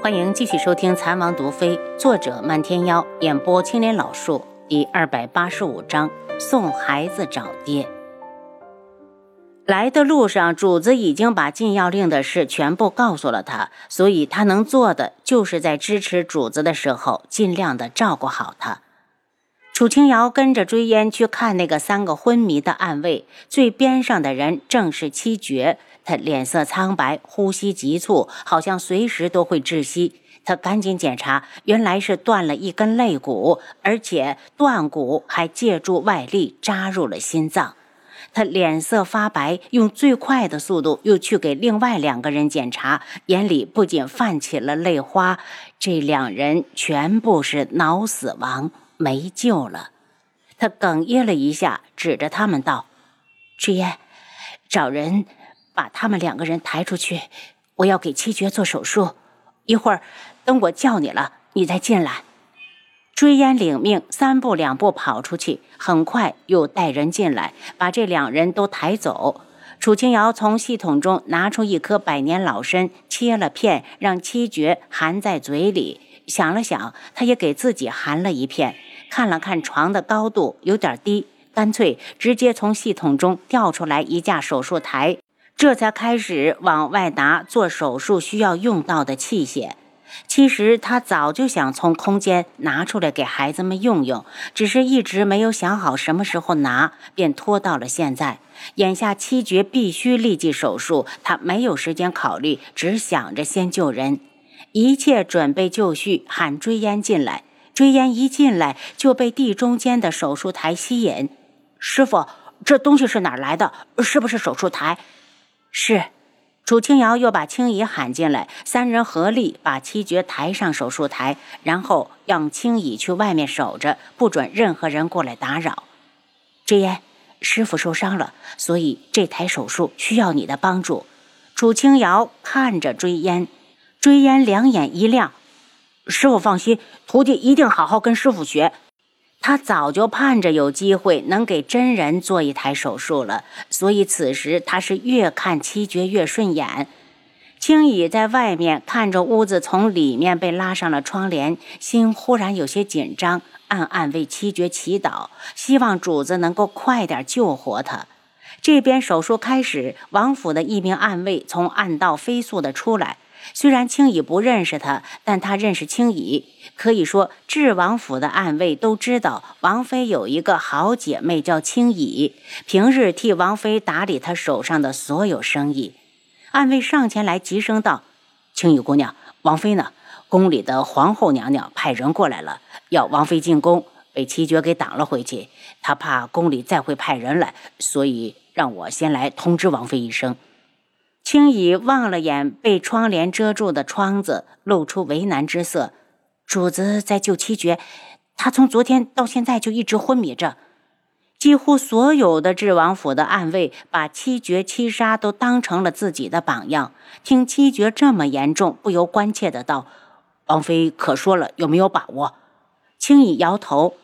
欢迎继续收听《蚕王毒妃》，作者漫天妖，演播青莲老树，第二百八十五章：送孩子找爹。来的路上，主子已经把禁药令的事全部告诉了他，所以他能做的就是在支持主子的时候，尽量的照顾好他。楚清瑶跟着追烟去看那个三个昏迷的暗卫，最边上的人正是七绝。他脸色苍白，呼吸急促，好像随时都会窒息。他赶紧检查，原来是断了一根肋骨，而且断骨还借助外力扎入了心脏。他脸色发白，用最快的速度又去给另外两个人检查，眼里不仅泛起了泪花。这两人全部是脑死亡，没救了。他哽咽了一下，指着他们道：“志烟，找人。”把他们两个人抬出去，我要给七绝做手术。一会儿，等我叫你了，你再进来。追烟领命，三步两步跑出去，很快又带人进来，把这两人都抬走。楚清瑶从系统中拿出一颗百年老参，切了片，让七绝含在嘴里。想了想，他也给自己含了一片。看了看床的高度有点低，干脆直接从系统中调出来一架手术台。这才开始往外拿做手术需要用到的器械。其实他早就想从空间拿出来给孩子们用用，只是一直没有想好什么时候拿，便拖到了现在。眼下七绝必须立即手术，他没有时间考虑，只想着先救人。一切准备就绪，喊追烟进来。追烟一进来就被地中间的手术台吸引。师傅，这东西是哪来的？是不是手术台？是，楚清瑶又把青姨喊进来，三人合力把七绝抬上手术台，然后让青姨去外面守着，不准任何人过来打扰。追烟，师傅受伤了，所以这台手术需要你的帮助。楚清瑶看着追烟，追烟两眼一亮，师傅放心，徒弟一定好好跟师傅学。他早就盼着有机会能给真人做一台手术了，所以此时他是越看七绝越顺眼。青羽在外面看着屋子从里面被拉上了窗帘，心忽然有些紧张，暗暗为七绝祈祷，希望主子能够快点救活他。这边手术开始，王府的一名暗卫从暗道飞速的出来。虽然青羽不认识他，但他认识青羽。可以说，智王府的暗卫都知道王妃有一个好姐妹叫青羽，平日替王妃打理她手上的所有生意。暗卫上前来急声道：“青羽姑娘，王妃呢？宫里的皇后娘娘派人过来了，要王妃进宫，被七绝给挡了回去。她怕宫里再会派人来，所以让我先来通知王妃一声。”青羽望了眼被窗帘遮住的窗子，露出为难之色。主子在救七绝，他从昨天到现在就一直昏迷着。几乎所有的智王府的暗卫把七绝七杀都当成了自己的榜样。听七绝这么严重，不由关切的道：“王妃可说了，有没有把握？”青羽摇头：“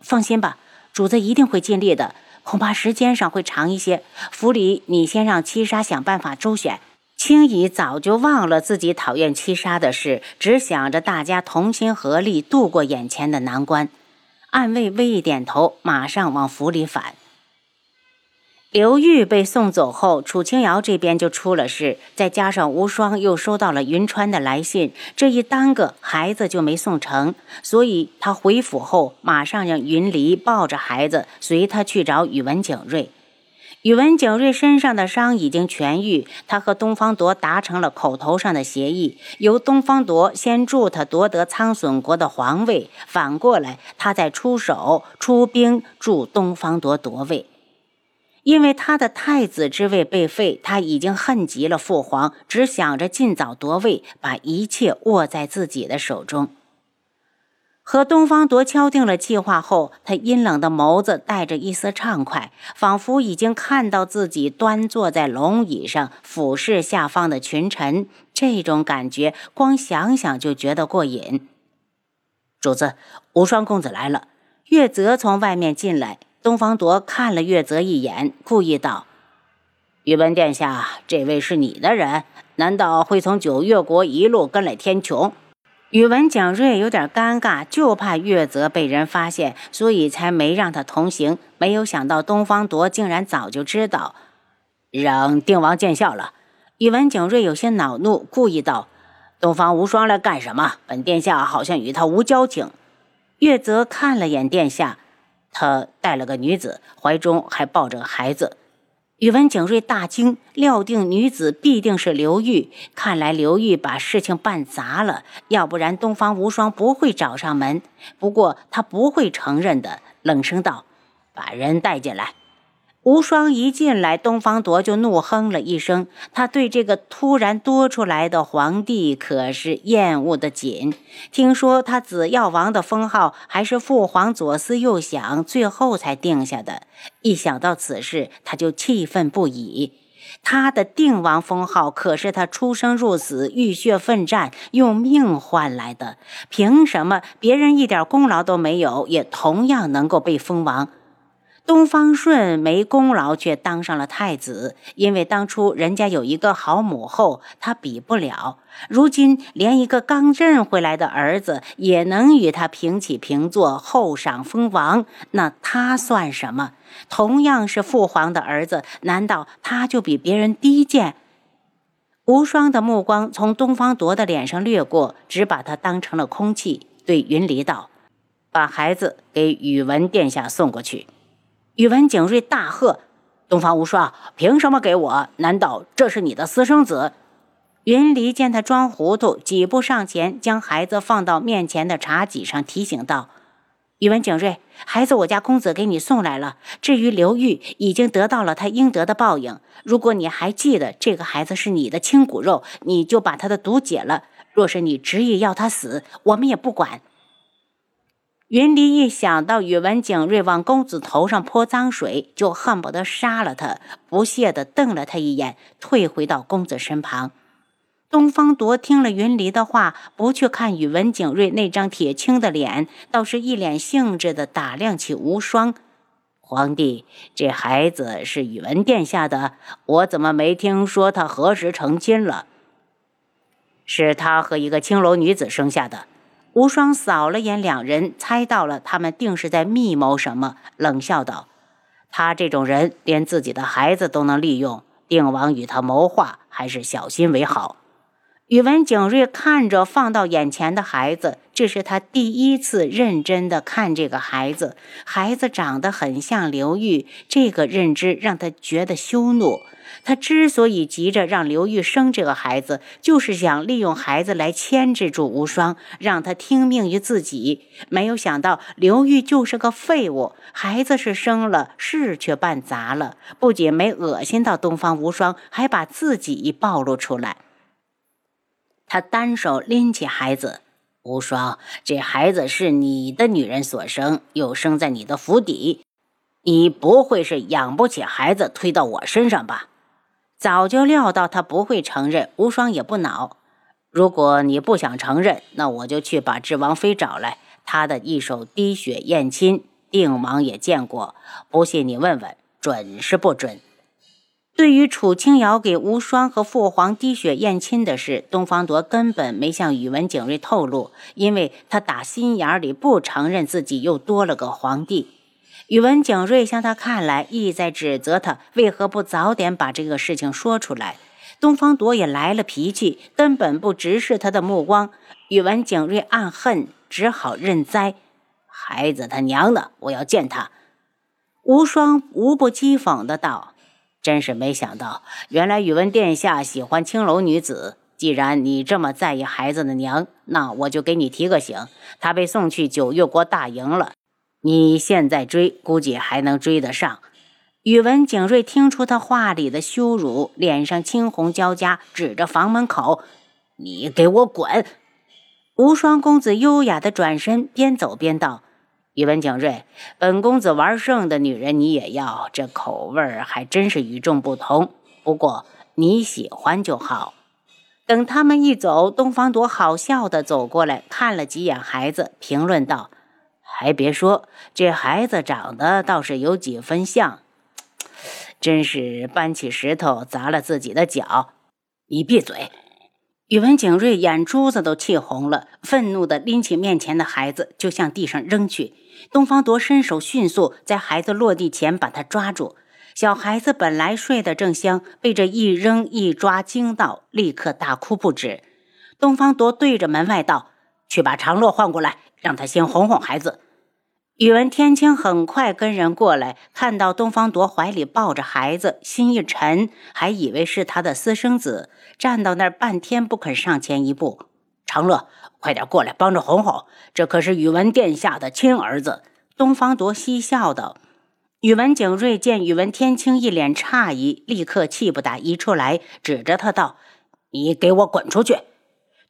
放心吧，主子一定会尽力的。”恐怕时间上会长一些。府里，你先让七杀想办法周旋。青姨早就忘了自己讨厌七杀的事，只想着大家同心合力度过眼前的难关。暗卫微一点头，马上往府里返。刘玉被送走后，楚清瑶这边就出了事，再加上无双又收到了云川的来信，这一耽搁，孩子就没送成。所以他回府后，马上让云离抱着孩子随他去找宇文景睿。宇文景睿身上的伤已经痊愈，他和东方铎达成了口头上的协议，由东方铎先助他夺得苍隼国的皇位，反过来他再出手出兵助东方铎夺位。因为他的太子之位被废，他已经恨极了父皇，只想着尽早夺位，把一切握在自己的手中。和东方铎敲定了计划后，他阴冷的眸子带着一丝畅快，仿佛已经看到自己端坐在龙椅上，俯视下方的群臣。这种感觉，光想想就觉得过瘾。主子，无双公子来了。月泽从外面进来。东方铎看了月泽一眼，故意道：“宇文殿下，这位是你的人？难道会从九月国一路跟来天穹？宇文景睿有点尴尬，就怕月泽被人发现，所以才没让他同行。没有想到东方铎竟然早就知道，让定王见笑了。宇文景睿有些恼怒，故意道：“东方无双来干什么？本殿下好像与他无交情。”月泽看了眼殿下，他带了个女子，怀中还抱着个孩子。宇文景睿大惊，料定女子必定是刘玉。看来刘玉把事情办砸了，要不然东方无双不会找上门。不过他不会承认的，冷声道：“把人带进来。”无双一进来，东方铎就怒哼了一声。他对这个突然多出来的皇帝可是厌恶的紧。听说他紫药王的封号还是父皇左思右想，最后才定下的。一想到此事，他就气愤不已。他的定王封号可是他出生入死、浴血奋战、用命换来的，凭什么别人一点功劳都没有，也同样能够被封王？东方顺没功劳，却当上了太子。因为当初人家有一个好母后，他比不了。如今连一个刚认回来的儿子也能与他平起平坐，后赏封王，那他算什么？同样是父皇的儿子，难道他就比别人低贱？无双的目光从东方铎的脸上掠过，只把他当成了空气，对云离道：“把孩子给宇文殿下送过去。”宇文景睿大喝：“东方无双，凭什么给我？难道这是你的私生子？”云离见他装糊涂，几步上前，将孩子放到面前的茶几上，提醒道：“宇文景睿，孩子我家公子给你送来了。至于刘玉，已经得到了他应得的报应。如果你还记得这个孩子是你的亲骨肉，你就把他的毒解了。若是你执意要他死，我们也不管。”云离一想到宇文景睿往公子头上泼脏水，就恨不得杀了他，不屑地瞪了他一眼，退回到公子身旁。东方铎听了云离的话，不去看宇文景睿那张铁青的脸，倒是一脸兴致地打量起无双。皇帝，这孩子是宇文殿下的，我怎么没听说他何时成亲了？是他和一个青楼女子生下的。无双扫了眼两人，猜到了他们定是在密谋什么，冷笑道：“他这种人，连自己的孩子都能利用，定王与他谋划，还是小心为好。”宇文景睿看着放到眼前的孩子，这是他第一次认真的看这个孩子。孩子长得很像刘玉，这个认知让他觉得羞怒。他之所以急着让刘玉生这个孩子，就是想利用孩子来牵制住无双，让他听命于自己。没有想到刘玉就是个废物，孩子是生了，事却办砸了。不仅没恶心到东方无双，还把自己暴露出来。他单手拎起孩子，无双，这孩子是你的女人所生，又生在你的府邸，你不会是养不起孩子推到我身上吧？早就料到他不会承认，无双也不恼。如果你不想承认，那我就去把智王妃找来，她的一手滴血验亲，定王也见过，不信你问问，准是不准？对于楚清瑶给无双和父皇滴血验亲的事，东方铎根本没向宇文景睿透露，因为他打心眼里不承认自己又多了个皇帝。宇文景睿向他看来，意在指责他为何不早点把这个事情说出来。东方铎也来了脾气，根本不直视他的目光。宇文景睿暗恨，只好认栽。孩子他娘的，我要见他！无双无不讥讽的道。真是没想到，原来宇文殿下喜欢青楼女子。既然你这么在意孩子的娘，那我就给你提个醒：他被送去九月国大营了。你现在追，估计还能追得上。宇文景睿听出他话里的羞辱，脸上青红交加，指着房门口：“你给我滚！”无双公子优雅的转身，边走边道。宇文景睿，本公子玩剩的女人你也要，这口味还真是与众不同。不过你喜欢就好。等他们一走，东方朵好笑的走过来，看了几眼孩子，评论道：“还别说，这孩子长得倒是有几分像，真是搬起石头砸了自己的脚。你闭嘴！宇文景睿眼珠子都气红了，愤怒的拎起面前的孩子就向地上扔去。东方铎伸手迅速在孩子落地前把他抓住。小孩子本来睡得正香，被这一扔一抓惊到，立刻大哭不止。东方铎对着门外道：“去把长乐唤过来，让他先哄哄孩子。”宇文天青很快跟人过来，看到东方铎怀里抱着孩子，心一沉，还以为是他的私生子，站到那儿半天不肯上前一步。长乐，快点过来帮着哄哄，这可是宇文殿下的亲儿子。东方铎嬉笑道。宇文景睿见宇文天青一脸诧异，立刻气不打一处来，指着他道：“你给我滚出去！”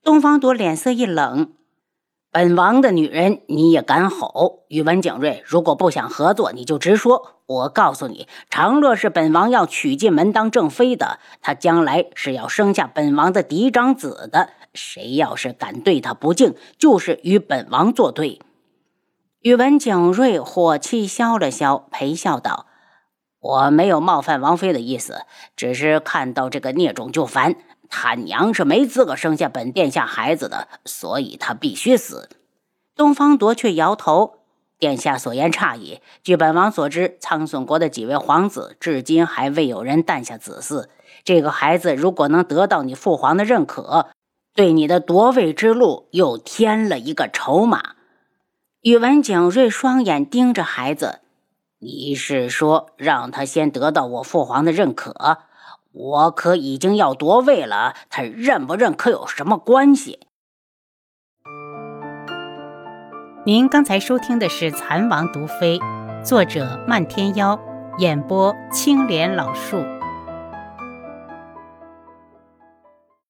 东方铎脸色一冷。本王的女人你也敢吼？宇文景睿，如果不想合作，你就直说。我告诉你，长乐是本王要娶进门当正妃的，她将来是要生下本王的嫡长子的。谁要是敢对她不敬，就是与本王作对。宇文景睿火气消了消，陪笑道：“我没有冒犯王妃的意思，只是看到这个孽种就烦。”他娘是没资格生下本殿下孩子的，所以他必须死。东方铎却摇头：“殿下所言差矣。据本王所知，苍隼国的几位皇子至今还未有人诞下子嗣。这个孩子如果能得到你父皇的认可，对你的夺位之路又添了一个筹码。”宇文景睿双眼盯着孩子：“你是说让他先得到我父皇的认可？”我可已经要夺位了，他认不认可有什么关系？您刚才收听的是《蚕王毒妃》，作者漫天妖，演播青莲老树。